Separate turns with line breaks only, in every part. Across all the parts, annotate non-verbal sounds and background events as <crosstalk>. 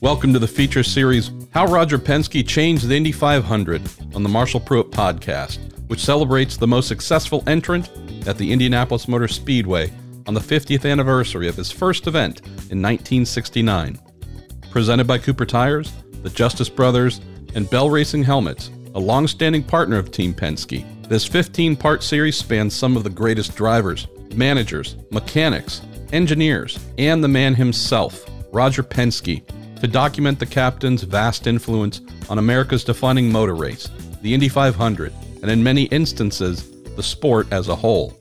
Welcome to the feature series How Roger Penske Changed the Indy 500 on the Marshall Pruett podcast, which celebrates the most successful entrant at the Indianapolis Motor Speedway on the 50th anniversary of his first event in 1969. Presented by Cooper Tires, the Justice Brothers, and Bell Racing Helmets, a long-standing partner of Team Penske. This 15-part series spans some of the greatest drivers, managers, mechanics, engineers, and the man himself, Roger Penske, to document the captain's vast influence on America's defining motor race, the Indy 500, and in many instances, the sport as a whole.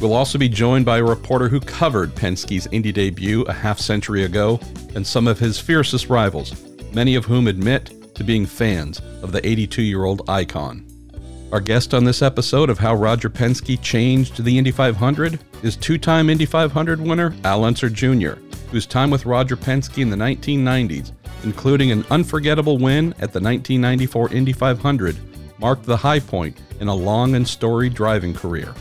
We'll also be joined by a reporter who covered Penske's Indy debut a half century ago and some of his fiercest rivals, many of whom admit to being fans of the 82 year old icon. Our guest on this episode of How Roger Penske Changed the Indy 500 is two time Indy 500 winner Al Unser Jr., whose time with Roger Penske in the 1990s, including an unforgettable win at the 1994 Indy 500, marked the high point in a long and storied driving career.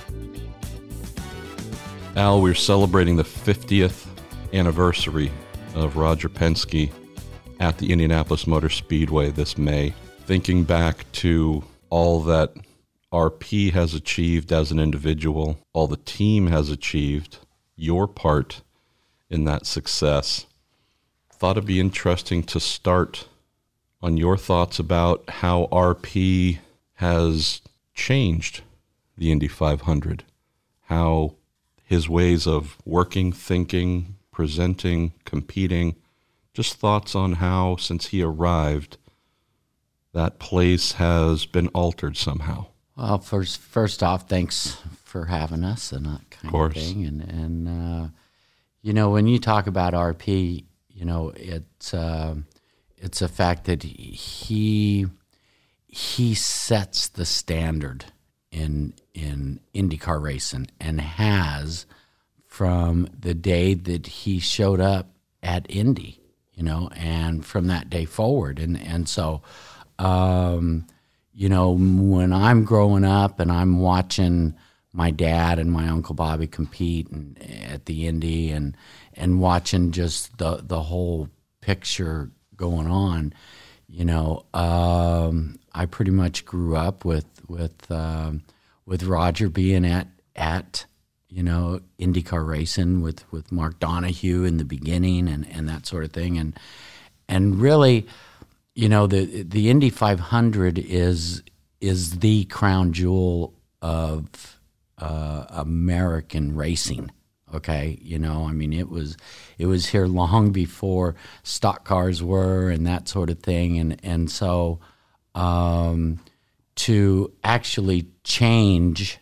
Al, we're celebrating the 50th anniversary of Roger Penske at the Indianapolis Motor Speedway this May. Thinking back to all that RP has achieved as an individual, all the team has achieved, your part in that success. Thought it'd be interesting to start on your thoughts about how RP has changed the Indy 500, how his ways of working, thinking, presenting, competing, just thoughts on how, since he arrived, that place has been altered somehow.
Well, first, first off, thanks for having us and that kind
of,
of thing. And, and uh, you know, when you talk about RP, you know, it's uh, it's a fact that he he sets the standard in in IndyCar racing and has from the day that he showed up at Indy, you know, and from that day forward, and and so, um, you know, when I'm growing up and I'm watching my dad and my uncle Bobby compete and, at the Indy and and watching just the the whole picture going on. You know, um, I pretty much grew up with with um, with Roger being at at you know IndyCar racing with with Mark Donohue in the beginning and and that sort of thing and and really, you know the the Indy 500 is is the crown jewel of uh, American racing. Okay, you know, I mean, it was it was here long before stock cars were and that sort of thing, and and so um, to actually change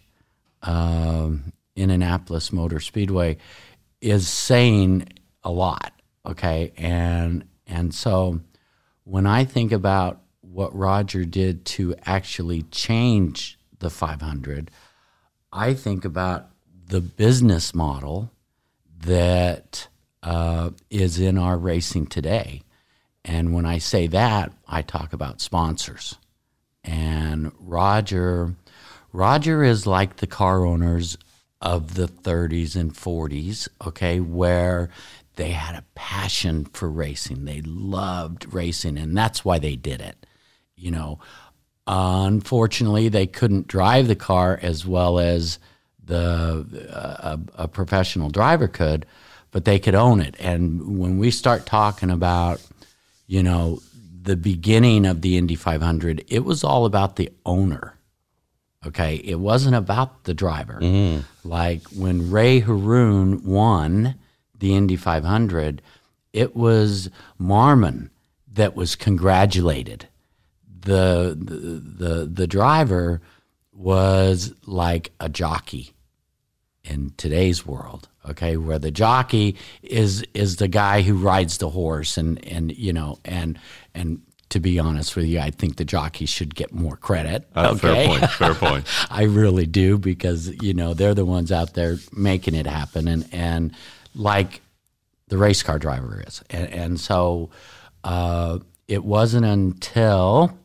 um, Indianapolis Motor Speedway is saying a lot. Okay, and and so when I think about what Roger did to actually change the 500 I think about the business model that uh, is in our racing today. And when I say that, I talk about sponsors. And Roger, Roger is like the car owners of the 30s and 40s, okay, where they had a passion for racing. They loved racing, and that's why they did it. You know, unfortunately, they couldn't drive the car as well as the uh, a, a, professional driver could, but they could own it. And when we start talking about, you know, the beginning of the Indy 500, it was all about the owner. Okay, it wasn't about the driver. Mm-hmm. Like when Ray Harroun won the Indy 500, it was Marmon that was congratulated the, the the driver was like a jockey in today's world okay? Where the jockey is is the guy who rides the horse and and you know and and to be honest with you i think the jockey should get more credit
uh, okay? fair point fair <laughs> point.
I really do because you know they're the ones out there making it happen and and like the race car driver is. And, and so uh, it wasn't until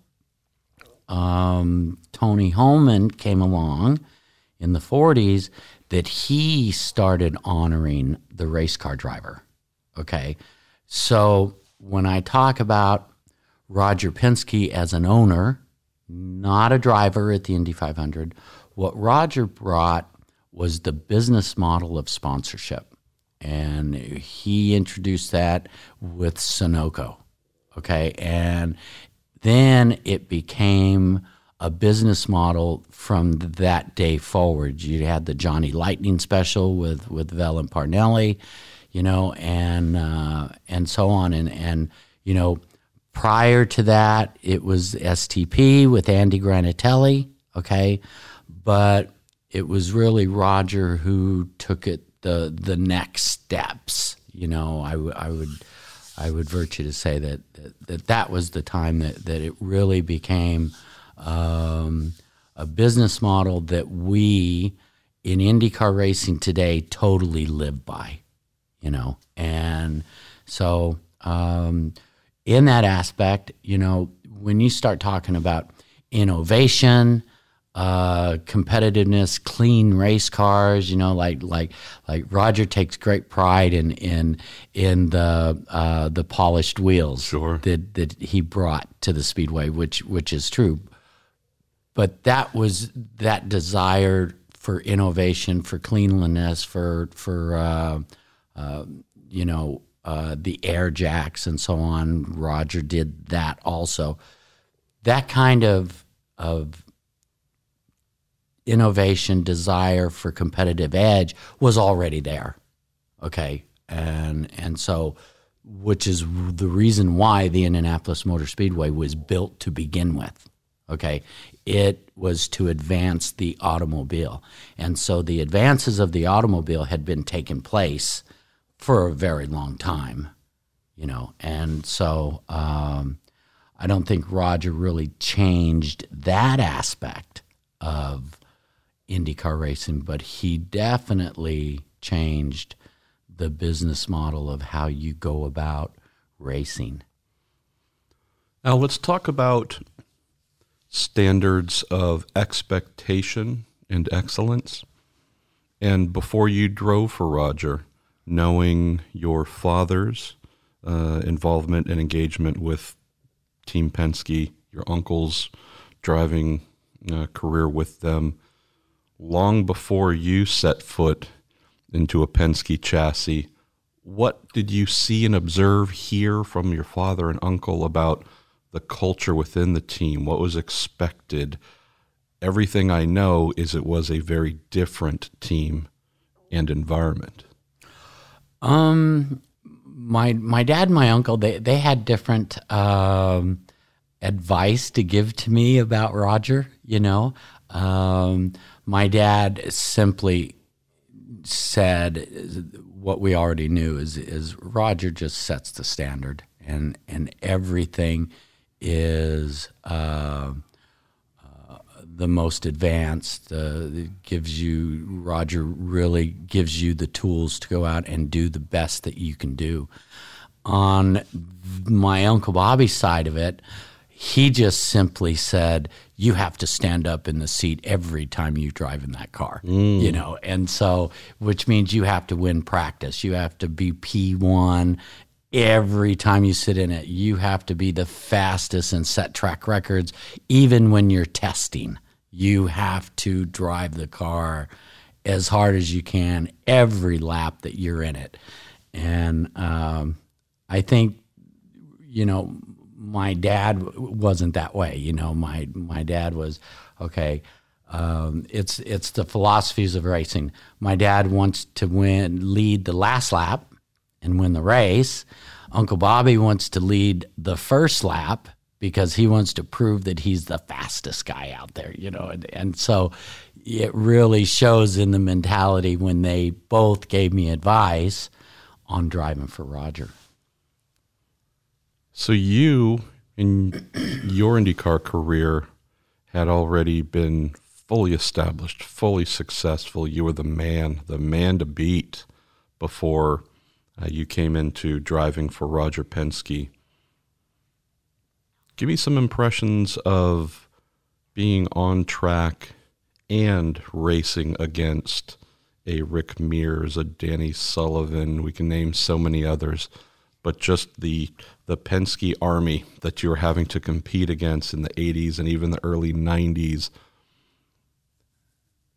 um, Tony Hulman came along in the 40s that he started honoring the race car driver. Okay. So when I talk about Roger Penske as an owner, not a driver at the Indy 500, what Roger brought was the business model of sponsorship. And he introduced that with Sunoco. Okay. And then it became a business model from that day forward. You had the Johnny Lightning special with, with Vel and Parnelli, you know, and, uh, and so on. And, and, you know, prior to that, it was STP with Andy Granatelli. Okay. But it was really Roger who took it the the next steps. You know, I, w- I would I would virtue to say that, that that, was the time that, that it really became um, a business model that we in IndyCar racing today totally live by. You know, and so um, in that aspect, you know, when you start talking about innovation uh, competitiveness, clean race cars. You know, like like like Roger takes great pride in in in the uh, the polished wheels
Sure.
that that he brought to the speedway, which which is true. But that was that desire for innovation, for cleanliness, for for uh, uh, you know uh, the air jacks and so on. Roger did that also. That kind of of innovation, desire for competitive edge was already there. Okay. And, and so, which is the reason why the Indianapolis Motor Speedway was built to begin with. Okay. It was to advance the automobile. And so the advances of the automobile had been taking place for a very long time, you know. And so um, I don't think Roger really changed that aspect of IndyCar racing, but he definitely changed the business model of how you go about racing.
Now let's talk about standards of expectation and excellence. And before you drove for Roger, knowing your father's uh, involvement and engagement with Team Penske, your uncle's driving uh, career with them, long before you set foot into a Penske chassis, what did you see and observe here from your father and uncle about the culture within the team? What was expected? Everything I know is it was a very different team and environment.
Um, my my dad and my uncle they they had different um, advice to give to me about Roger. You know, um, my dad simply said what we already knew is is Roger just sets the standard and and everything is uh, uh, the most advanced. Uh, it gives you Roger really gives you the tools to go out and do the best that you can do. On my uncle Bobby's side of it, he just simply said, "You have to stand up in the seat every time you drive in that car." You know, and so which means you have to win practice. You have to be P one every time you sit in it. You have to be the fastest and set track records, even when you're testing. You have to drive the car as hard as you can every lap that you're in it. And um, I think, you know, my dad wasn't that way. You know, my my dad was okay. Um, it's it's the philosophies of racing. My dad wants to win, lead the last lap, and win the race. Uncle Bobby wants to lead the first lap because he wants to prove that he's the fastest guy out there. You know, and, and so it really shows in the mentality when they both gave me advice on driving for Roger.
So you, in your IndyCar career, had already been fully established, fully successful. You were the man, the man to beat before uh, you came into driving for Roger Penske. Give me some impressions of being on track and racing against a Rick Mears, a Danny Sullivan. We can name so many others. But just the the Penske army that you were having to compete against in the 80s and even the early 90s.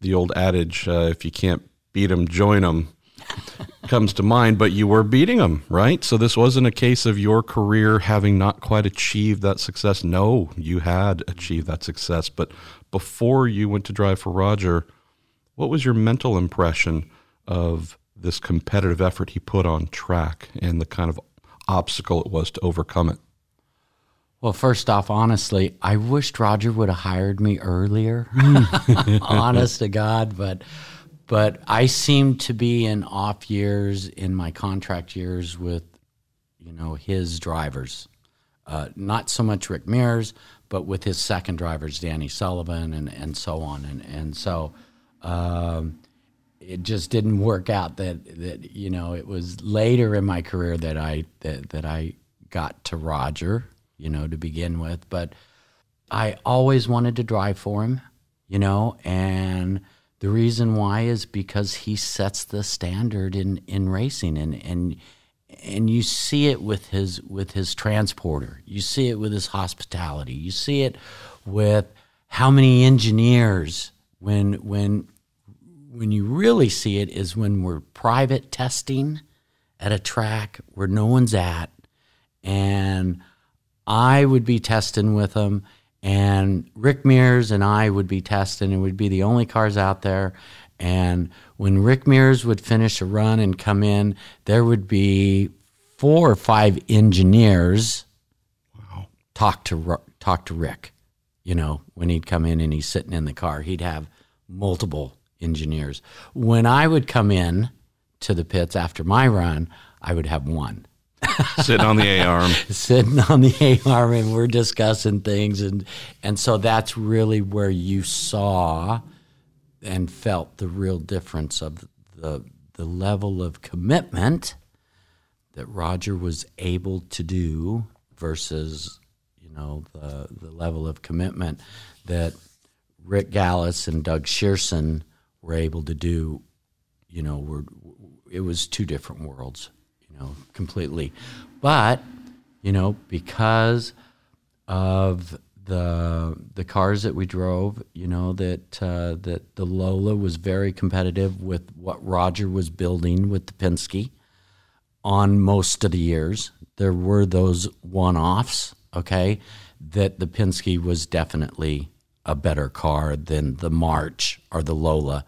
The old adage, uh, if you can't beat them, join them, <laughs> comes to mind, but you were beating them, right? So this wasn't a case of your career having not quite achieved that success. No, you had achieved that success. But before you went to drive for Roger, what was your mental impression of this competitive effort he put on track and the kind of obstacle it was to overcome it?
Well, first off, honestly, I wished Roger would have hired me earlier. <laughs> Honest to God, but but I seem to be in off years in my contract years with you know his drivers. Uh, not so much Rick Mears, but with his second drivers, Danny Sullivan and, and so on. And and so um, it just didn't work out that that you know it was later in my career that I that, that I got to Roger, you know, to begin with. But I always wanted to drive for him, you know, and the reason why is because he sets the standard in, in racing and, and and you see it with his with his transporter. You see it with his hospitality. You see it with how many engineers when when when you really see it is when we're private testing at a track where no one's at and I would be testing with them and Rick Mears and I would be testing and we'd be the only cars out there and when Rick Mears would finish a run and come in there would be four or five engineers wow. talk to talk to Rick you know when he'd come in and he's sitting in the car he'd have multiple engineers. When I would come in to the pits after my run, I would have one. <laughs>
Sitting on the A arm.
Sitting on the A arm, and we're discussing things. And, and so that's really where you saw and felt the real difference of the, the level of commitment that Roger was able to do versus, you know, the, the level of commitment that Rick Galles and Doug Shierson – were able to do, you know, were it was two different worlds, you know, completely. But you know, because of the the cars that we drove, you know that uh, that the Lola was very competitive with what Roger was building with the Penske on most of the years. There were those one offs, okay, that the Penske was definitely a better car than the March or the Lola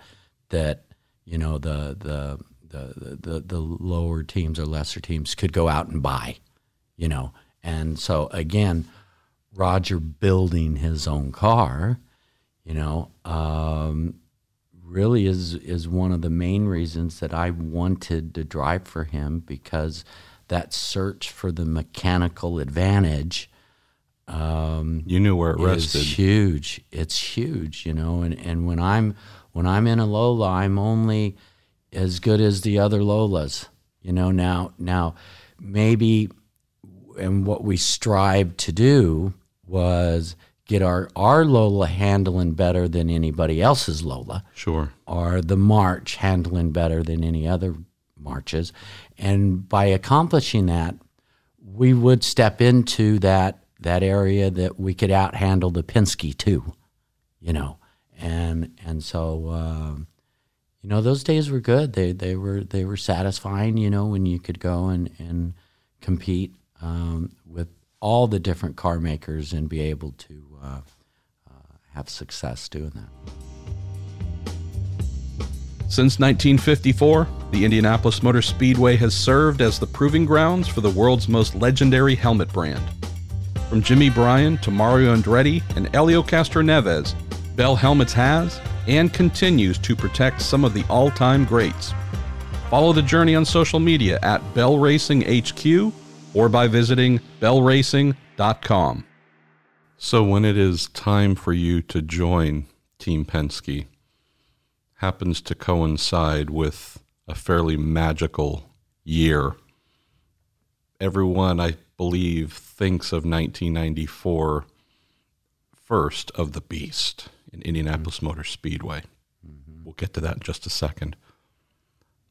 that you know the the the the, the lower teams or lesser teams could go out and buy, you know. And so again, Roger building his own car, you know, um, really is is one of the main reasons that I wanted to drive for him because that search for the mechanical advantage
um, you knew where it rested.
It's huge. It's huge, you know. And and when I'm when I'm in a Lola, I'm only as good as the other Lolas, you know. Now now maybe and what we strived to do was get our our Lola handling better than anybody else's Lola.
Sure.
Or the March handling better than any other marches. And by accomplishing that, we would step into that that area that we could out handle the Penske too, you know, and and so um, you know those days were good. They they were they were satisfying, you know, when you could go and and compete um, with all the different car makers and be able to uh, uh, have success doing that.
Since 1954, the Indianapolis Motor Speedway has served as the proving grounds for the world's most legendary helmet brand. From Jimmy Bryan to Mario Andretti and Helio Castroneves, Bell Helmets has and continues to protect some of the all time greats. Follow the journey on social media at Bell Racing HQ or by visiting bellracing.com. So, when it is time for you to join Team Penske, happens to coincide with a fairly magical year. Everyone, I believe, thinks of 1994 first of the Beast in Indianapolis mm-hmm. Motor Speedway. Mm-hmm. We'll get to that in just a second.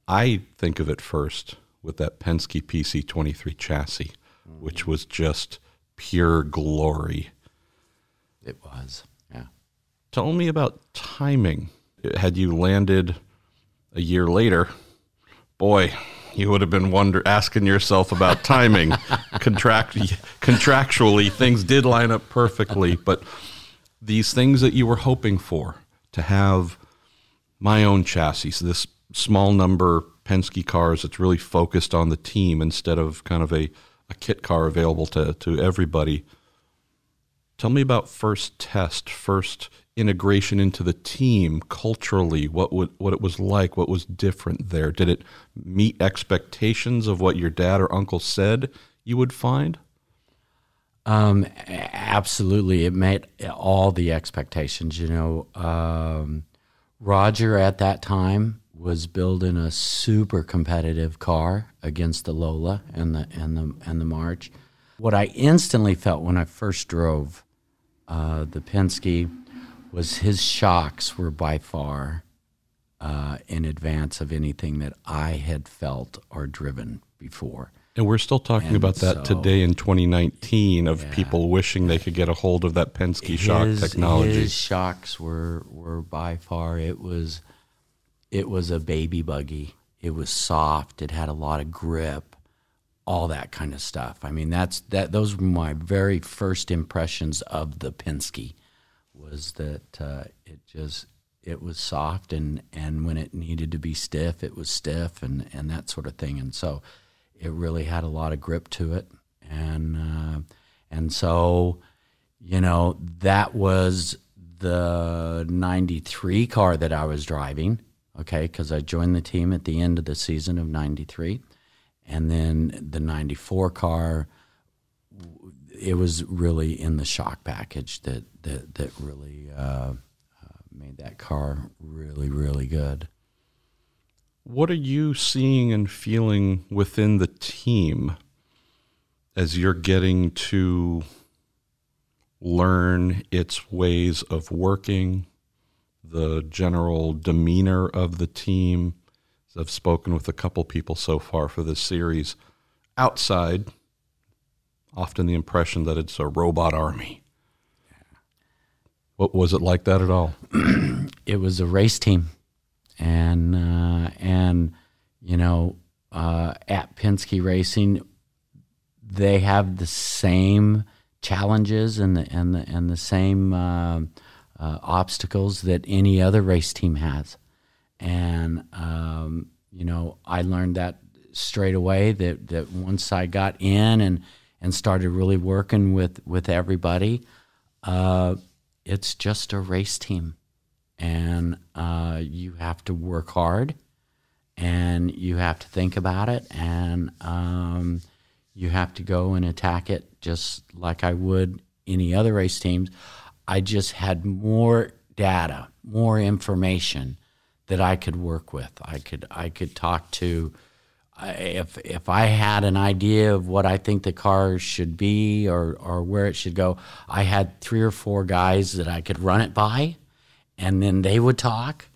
I think of it first with that Penske PC23 chassis, which was just pure glory.
It was. Yeah.
Tell me about timing. Had you landed a year later, boy, you would have been wonder asking yourself about timing. <laughs> Contract contractually, things did line up perfectly, but these things that you were hoping for to have my own chassis, this small number Penske cars that's really focused on the team instead of kind of a, a kit car available to, to everybody. Tell me about first test, first integration into the team culturally. What would, what it was like? What was different there? Did it meet expectations of what your dad or uncle said you would find?
Um, absolutely, it met all the expectations. You know, um, Roger at that time was building a super competitive car against the Lola and the and the and the March. What I instantly felt when I first drove uh, the Penske was his shocks were by far uh, in advance of anything that I had felt or driven before.
And we're still talking
And
about that
so-
today in 2019 of
Yeah.
people wishing they could get a hold of that Penske shock technology.
His shocks were were by far it was it was a baby buggy. It was soft. It had a lot of grip, all that kind of stuff. I mean, that's that. Those were my very first impressions of the Penske. Was that uh, it just it was soft and and when it needed to be stiff, it was stiff and and that sort of thing. And so it really had a lot of grip to it. And uh, and so you know, that was the 93 car that I was driving, okay, because I joined the team at the end of the season of 93. And then the 94 car, it was really in the shock package that, that, that really uh, uh, made that car really, really good.
What are you seeing and feeling within the team as you're getting to learn its ways of working, the general demeanor of the team? I've spoken with a couple people so far for this series. Outside, often the impression that it's a robot army. What was it like that at all? <clears throat>
it was a race team, and uh, and you know uh, at Penske Racing, they have the same challenges and the and the and the same uh, uh, obstacles that any other race team has, and um, you know I learned that straight away that that once I got in and and started really working with with everybody. Uh, it's just a race team and uh, you have to work hard and you have to think about it and um, you have to go and attack it just like I would any other race teams. I just had more data, more information that I could work with. I could I could talk to If if I had an idea of what I think the car should be or or where it should go, I had three or four guys that I could run it by, and then they would talk,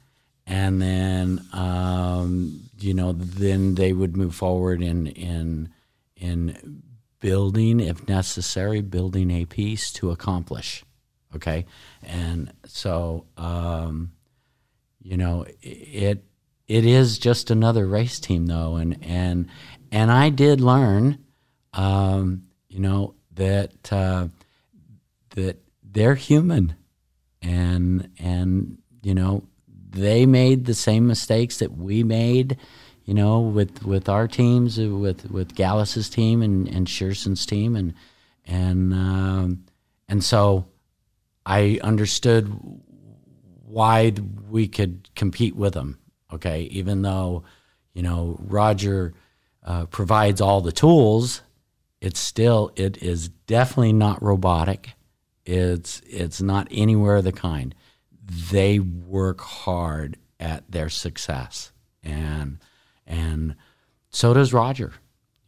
and then um, you know then they would move forward in in in building, if necessary, building a piece to accomplish. Okay, and so um, you know it it is just another race team though and and and I did learn um, you know that uh, that they're human and and you know they made the same mistakes that we made you know with with our teams with with Galles's team and and Shierson's team and and um, and so I understood why we could compete with them. Okay, even though you know Roger uh, provides all the tools, it's still it is definitely not robotic. It's it's not anywhere of the kind. They work hard at their success, and and so does Roger.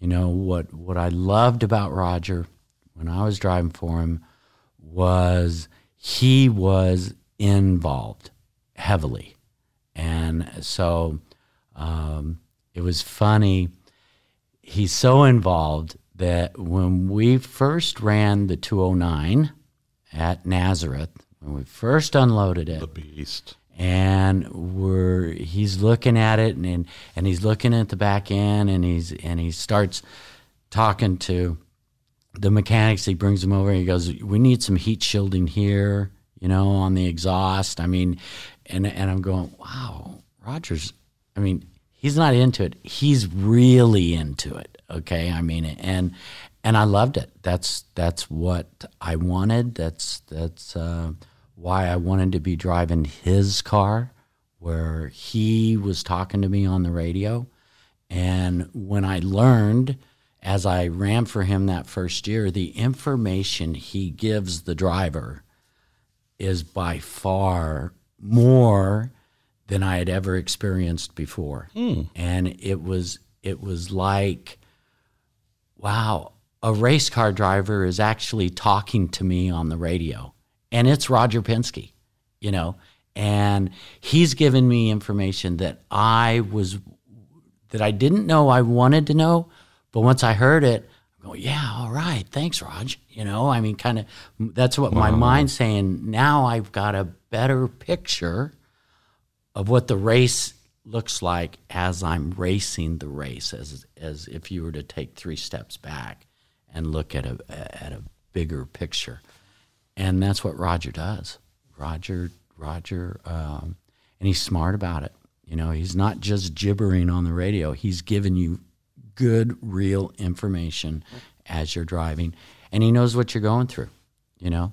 You know what what I loved about Roger when I was driving for him was he was involved heavily. And so um, it was funny. he's so involved that when we first ran the 209 at Nazareth, when we first unloaded it,
The beast.
and we're he's looking at it and, and and he's looking at the back end and he's and he starts talking to the mechanics he brings them over and he goes we need some heat shielding here you know on the exhaust i mean and and i'm going wow rogers i mean he's not into it. He's really into it okay? I mean and and i loved it. That's that's what i wanted. That's that's uh, why i wanted to be driving his car where he was talking to me on the radio. And when I learned, as I ran for him that first year, the information he gives the driver is by far more than I had ever experienced before. Hmm. And it was it was like, wow, a race car driver is actually talking to me on the radio. And it's Roger Penske, you know. And he's given me information that I was that I didn't know I wanted to know, but once I heard it, I'm going, yeah, all right, thanks, Rog. You know, I mean, kind of that's what my mind's saying. Now I've got a better picture of what the race looks like as I'm racing the race, as as if you were to take three steps back and look at a at a bigger picture, and that's what Roger does. Roger, Roger, um, and he's smart about it. You know, he's not just gibbering on the radio. He's giving you good, real information as you're driving, and he knows what you're going through. You know,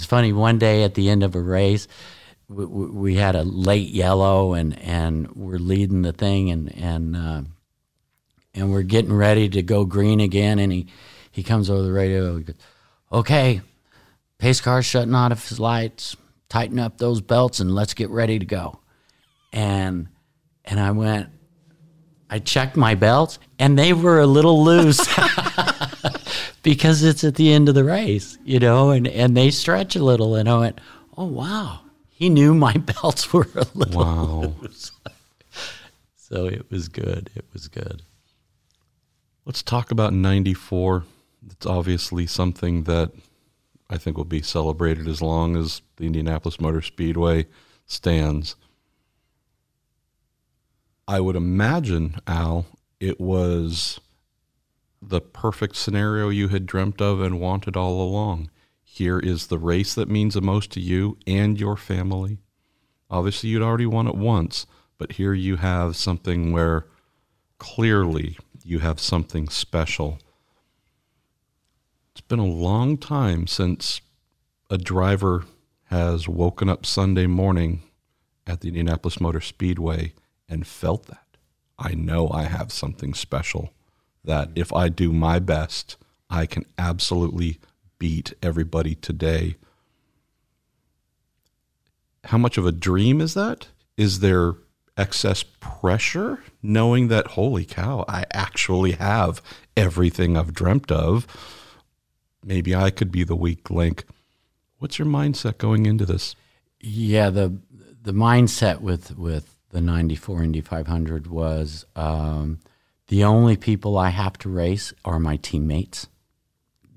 it was funny one day at the end of a race. We, we had a late yellow, and, and we're leading the thing, and and uh, and we're getting ready to go green again. And he, he comes over the radio. Goes, "Okay, pace car's shutting off his lights. Tighten up those belts, and let's get ready to go." And and I went. I checked my belts, and they were a little loose <laughs> because it's at the end of the race, you know, and and they stretch a little. And I went, "Oh wow." He knew my <laughs> belts were a little
Wow. <laughs>
so it was good. It was good.
Let's talk about 94. It's obviously something that I think will be celebrated as long as the Indianapolis Motor Speedway stands. I would imagine, Al, it was the perfect scenario you had dreamt of and wanted all along. Here is the race that means the most to you and your family. Obviously, you'd already won it once, but here you have something where clearly you have something special. It's been a long time since a driver has woken up Sunday morning at the Indianapolis Motor Speedway and felt that. I know I have something special that if I do my best, I can absolutely beat everybody today. How much of a dream is that? Is there excess pressure knowing that, holy cow, I actually have everything I've dreamt of? Maybe I could be the weak link. What's your mindset going into this?
Yeah, the the mindset with with the '94 Indy 500 was um, the only people I have to race are my teammates.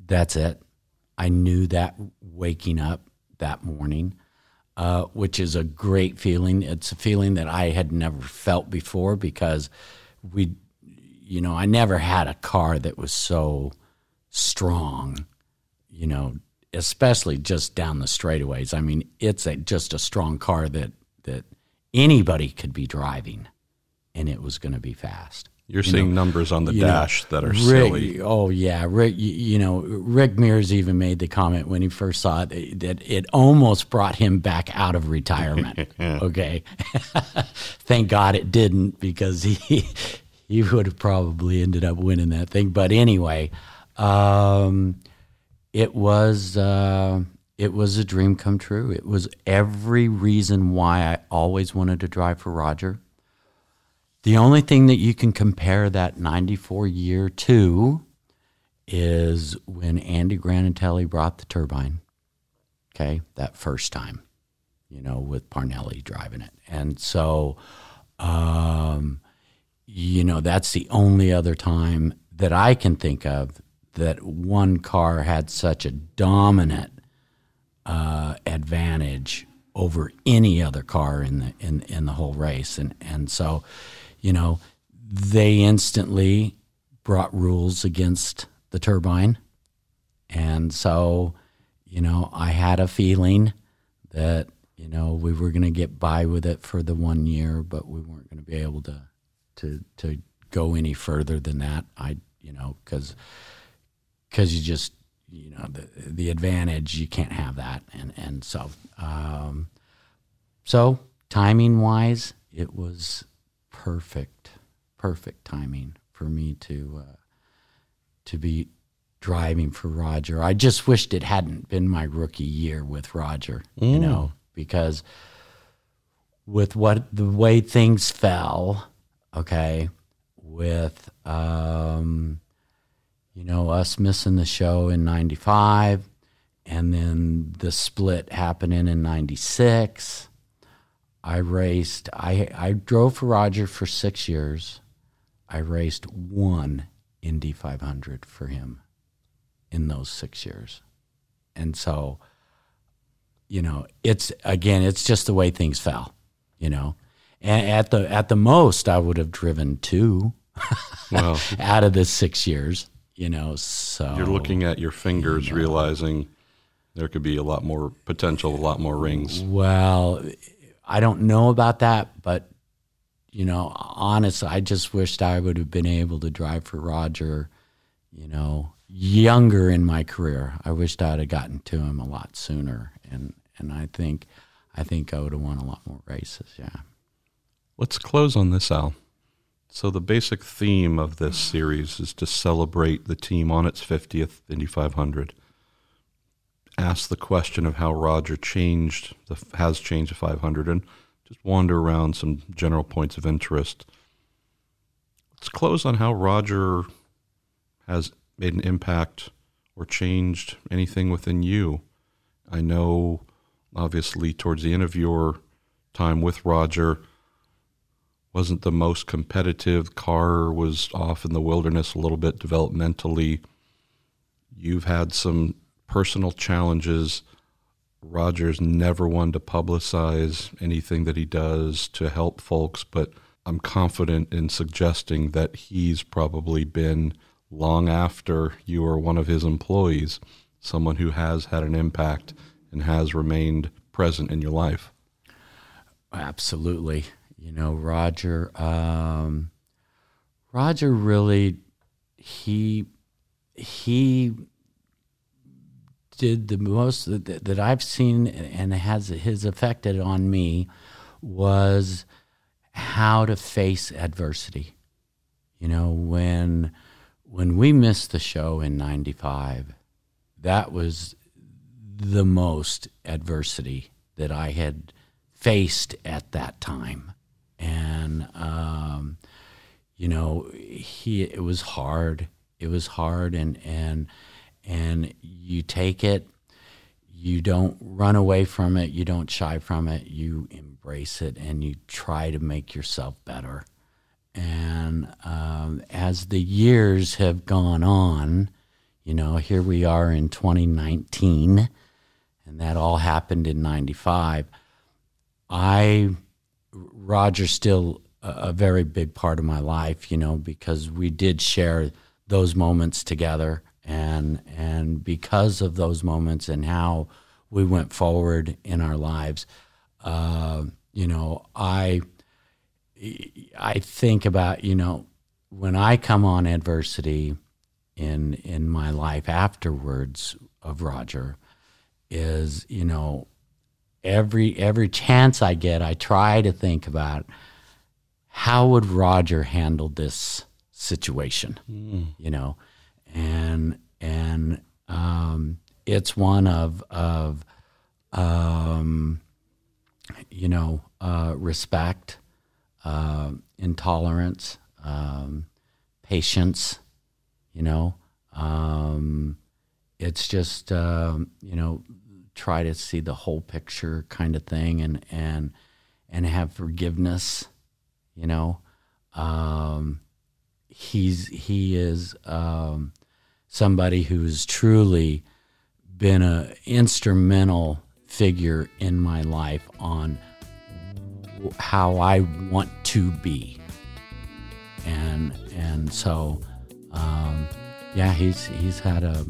That's it. I knew that waking up that morning, uh, which is a great feeling. It's a feeling that I had never felt before because we, you know, I never had a car that was so strong, you know, especially just down the straightaways. I mean, it's a, just a strong car that that anybody could be driving, and it was going to be fast.
You're seeing numbers on the
you know,
dash that are
Rick,
silly.
Oh yeah, Rick. You, you know, Rick Mears even made the comment when he first saw it that it almost brought him back out of retirement. <laughs> Okay, <laughs> thank God it didn't because he <laughs> he would have probably ended up winning that thing. But anyway, um, it was uh, it was a dream come true. It was every reason why I always wanted to drive for Roger. The only thing that you can compare that 94 year to is when Andy Granatelli brought the turbine. Okay, that first time, you know, with Parnelli driving it. And so um, you know, that's the only other time that I can think of that one car had such a dominant uh, advantage over any other car in the in in the whole race, and and so, you know, they instantly brought rules against the turbine, and so, you know, I had a feeling that you know we were going to get by with it for the one year, but we weren't going to be able to to to go any further than that. I you know because because you just you know the the advantage you can't have that and and so um, so timing wise it was perfect perfect timing for me to uh, to be driving for Roger. I just wished it hadn't been my rookie year with Roger, mm. you know, because with what the way things fell, okay, with um, you know us missing the show in '95, and then the split happening in '96. I raced. I I drove for Roger for six years. I raced one Indy 500 for him in those six years, and so you know it's again it's just the way things fell, you know. And at the at the most, I would have driven two well, <laughs> out of the six years. You know, so
you're looking at your fingers, you know, realizing there could be a lot more potential, a lot more rings.
Well, I don't know about that, but you know, honestly, I just wished I would have been able to drive for Roger. You know, younger in my career. I wished I'd have gotten to him a lot sooner, and and I think I think I would have won a lot more races. Yeah.
Let's close on this, Al. So the basic theme of this series is to celebrate the team on its 50th Indy 500. Ask the question of how Roger changed the has changed the 500 and just wander around some general points of interest. Let's close on how Roger has made an impact or changed anything within you. I know obviously towards the end of your time with Roger wasn't the most competitive. Car was off in the wilderness a little bit developmentally. You've had some personal challenges. Roger's never one to publicize anything that he does to help folks, but I'm confident in suggesting that he's probably been long after you were one of his employees, someone who has had an impact and has remained present in your life.
Absolutely. You know, Roger. Um, Roger really, he he did the most that, that I've seen and has his affected on me was how to face adversity. You know, when when we missed the show in 95, that was the most adversity that I had faced at that time and um, you know he it was hard it was hard and and and you take it. You don't run away from it. You don't shy from it. You embrace it and you try to make yourself better. And um, as the years have gone on you know here we are in 2019 and that all happened in 95 i Roger's still a, a very big part of my life, you know, because we did share those moments together, and and because of those moments and how we went forward in our lives, uh, you know, I I think about you know when I come on adversity in in my life afterwards of Roger is you know every every chance I get, I try to think about how would Roger handle this situation, mm. you know, and and um, it's one of of um, you know uh, respect, uh, intolerance, um, patience, you know. Um, it's just um, you know try to see the whole picture kind of thing and and and have forgiveness you know Um, he's he is um, somebody who's truly been an instrumental figure in my life on how I want to be, and and so um, yeah, he's he's had a,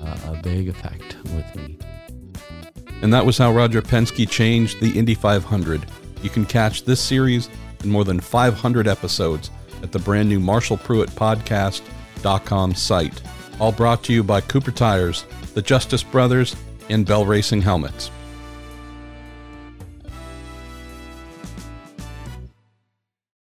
a big effect with me.
And that was how Roger Penske changed the Indy 500. You can catch this series and more than 500 episodes at the brand new Marshall Pruett Podcast.com site. All brought to you by Cooper Tires, the Justice Brothers, and Bell Racing Helmets.